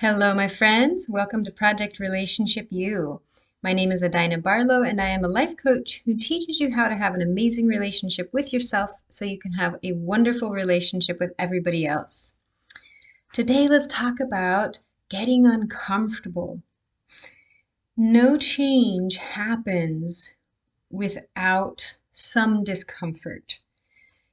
Hello, my friends. Welcome to Project Relationship You. My name is Adina Barlow, and I am a life coach who teaches you how to have an amazing relationship with yourself so you can have a wonderful relationship with everybody else. Today, let's talk about getting uncomfortable. No change happens without some discomfort.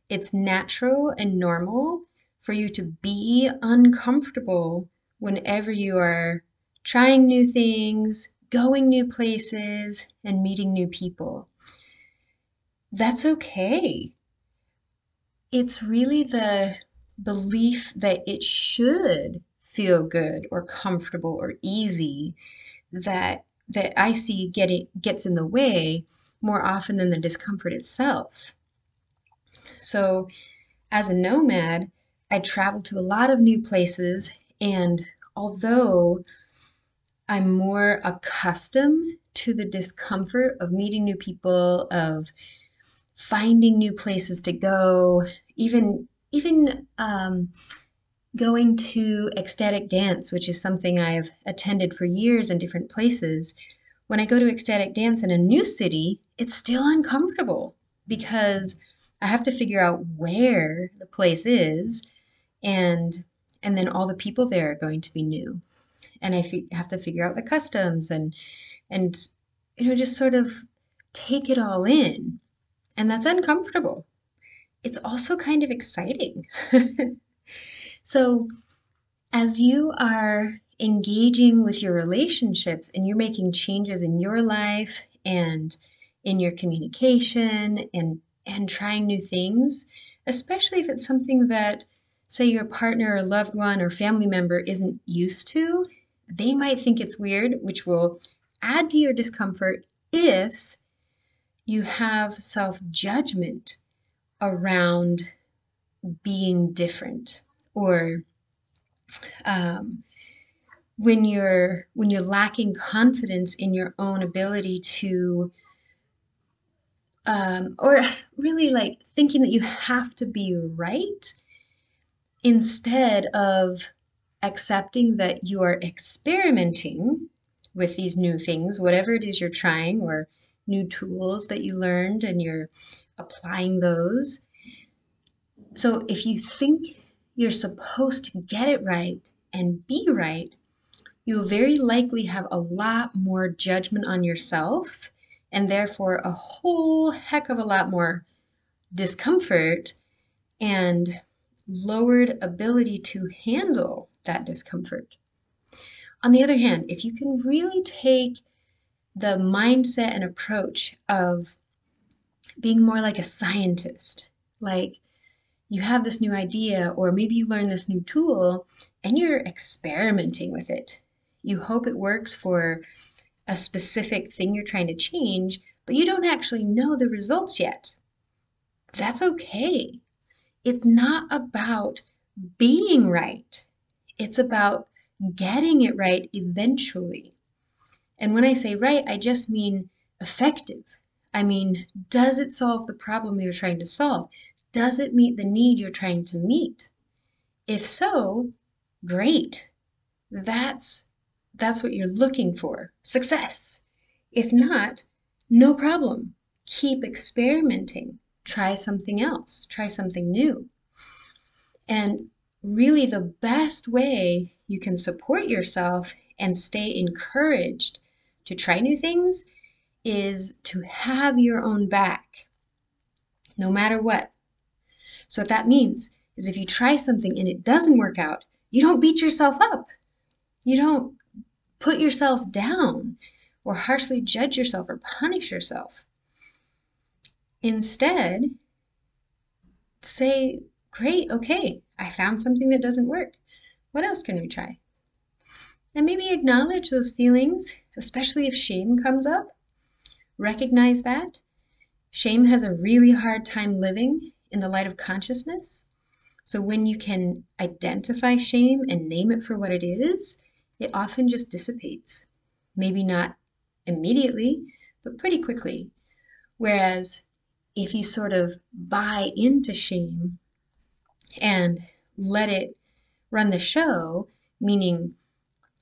It's natural and normal for you to be uncomfortable whenever you are trying new things, going new places, and meeting new people. That's okay. It's really the belief that it should feel good or comfortable or easy that that I see getting gets in the way more often than the discomfort itself. So, as a nomad, I travel to a lot of new places and although I'm more accustomed to the discomfort of meeting new people, of finding new places to go, even even um, going to ecstatic dance, which is something I've attended for years in different places. When I go to ecstatic dance in a new city, it's still uncomfortable because I have to figure out where the place is and and then all the people there are going to be new. And I have to figure out the customs and and you know just sort of take it all in. And that's uncomfortable. It's also kind of exciting. So as you are engaging with your relationships and you're making changes in your life and in your communication and and trying new things especially if it's something that say your partner or loved one or family member isn't used to, they might think it's weird, which will add to your discomfort if you have self judgment around being different or um, when you're when you're lacking confidence in your own ability to um, or really like thinking that you have to be right instead of accepting that you are experimenting with these new things, whatever it is you're trying, or new tools that you learned and you're applying those. So if you think you're supposed to get it right and be right, you'll very likely have a lot more judgment on yourself and therefore a whole heck of a lot more discomfort and lowered ability to handle that discomfort. On the other hand, if you can really take the mindset and approach of being more like a scientist, like you have this new idea, or maybe you learn this new tool and you're experimenting with it. You hope it works for a specific thing you're trying to change, but you don't actually know the results yet. That's okay. It's not about being right, it's about getting it right eventually. And when I say right, I just mean effective. I mean, does it solve the problem you're trying to solve? Does it meet the need you're trying to meet? If so, great. That's that's what you're looking for. Success. If not, no problem. Keep experimenting try something else, try something new. And really, the best way you can support yourself and stay encouraged to try new things is to have your own back, no matter what. So, what that means is if you try something and it doesn't work out, you don't beat yourself up. You don't put yourself down or harshly judge yourself or punish yourself. Instead, say, great, okay, I found something that doesn't work. What else can we try? And maybe acknowledge those feelings, especially if shame comes up. Recognize that. Shame has a really hard time living in the light of consciousness. So when you can identify shame and name it for what it is, it often just dissipates. Maybe not immediately, but pretty quickly. Whereas if you sort of buy into shame and let it run the show, meaning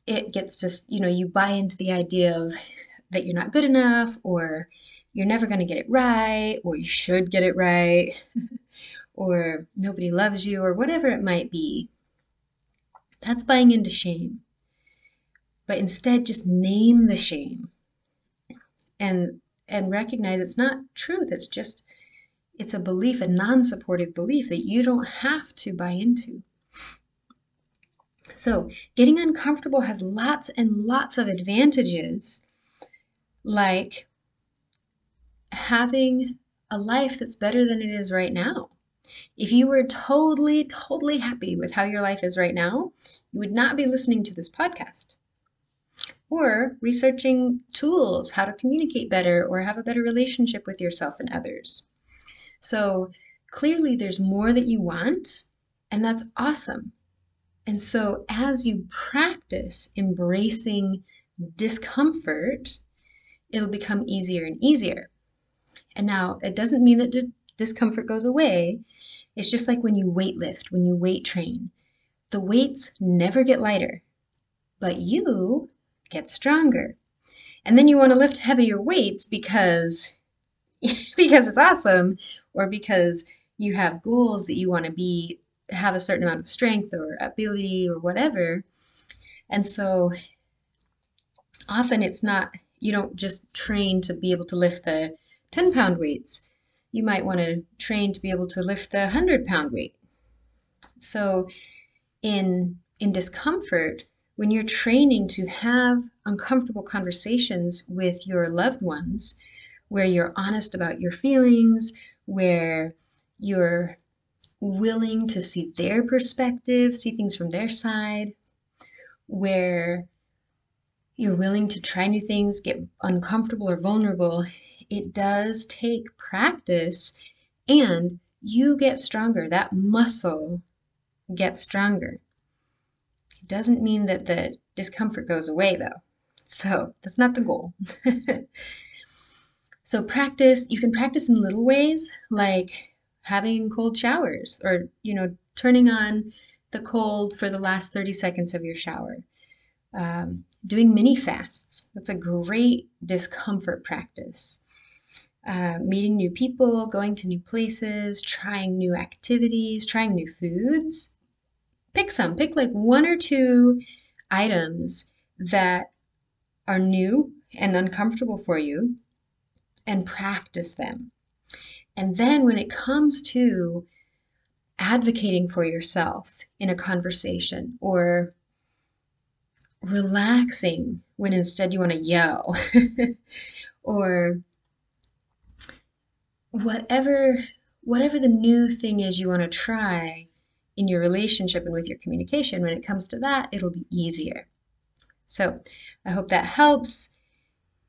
it gets just, you know, you buy into the idea of that you're not good enough or you're never going to get it right or you should get it right or nobody loves you or whatever it might be. That's buying into shame. But instead just name the shame and and recognize it's not truth, it's just it's a belief, a non-supportive belief that you don't have to buy into. So, getting uncomfortable has lots and lots of advantages, like having a life that's better than it is right now. If you were totally, totally happy with how your life is right now, you would not be listening to this podcast or researching tools, how to communicate better or have a better relationship with yourself and others. So clearly, there's more that you want, and that's awesome. And so, as you practice embracing discomfort, it'll become easier and easier. And now, it doesn't mean that the discomfort goes away. It's just like when you weight lift, when you weight train. The weights never get lighter, but you get stronger. And then you want to lift heavier weights because because it's awesome or because you have goals that you want to be have a certain amount of strength or ability or whatever. And so often it's not, you don't just train to be able to lift the 10 pound weights. You might want to train to be able to lift the 100 pound weight. So in in discomfort, when you're training to have uncomfortable conversations with your loved ones, where you're honest about your feelings, where you're willing to see their perspective, see things from their side, where you're willing to try new things, get uncomfortable or vulnerable, it does take practice and you get stronger. That muscle gets stronger. Doesn't mean that the discomfort goes away though. So that's not the goal. so practice, you can practice in little ways like having cold showers or, you know, turning on the cold for the last 30 seconds of your shower. Um, doing mini fasts. That's a great discomfort practice. Uh, meeting new people, going to new places, trying new activities, trying new foods. Pick some, pick like one or two items that are new and uncomfortable for you and practice them. And then when it comes to advocating for yourself in a conversation or relaxing when instead you want to yell or whatever whatever the new thing is you want to try in your relationship and with your communication when it comes to that it'll be easier so i hope that helps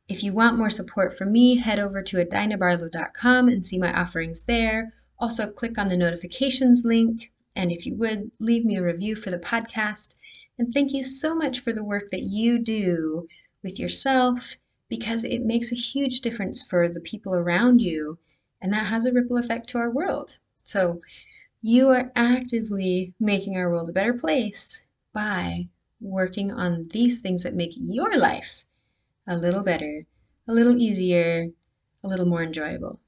if you want more support from me, head over to adinabarlow.com and see my offerings there. Also, click on the notifications link. And if you would, leave me a review for the podcast. And thank you so much for the work that you do with yourself because it makes a huge difference for the people around you. And that has a ripple effect to our world. So, you are actively making our world a better place by working on these things that make your life a little better, a little easier, a little more enjoyable.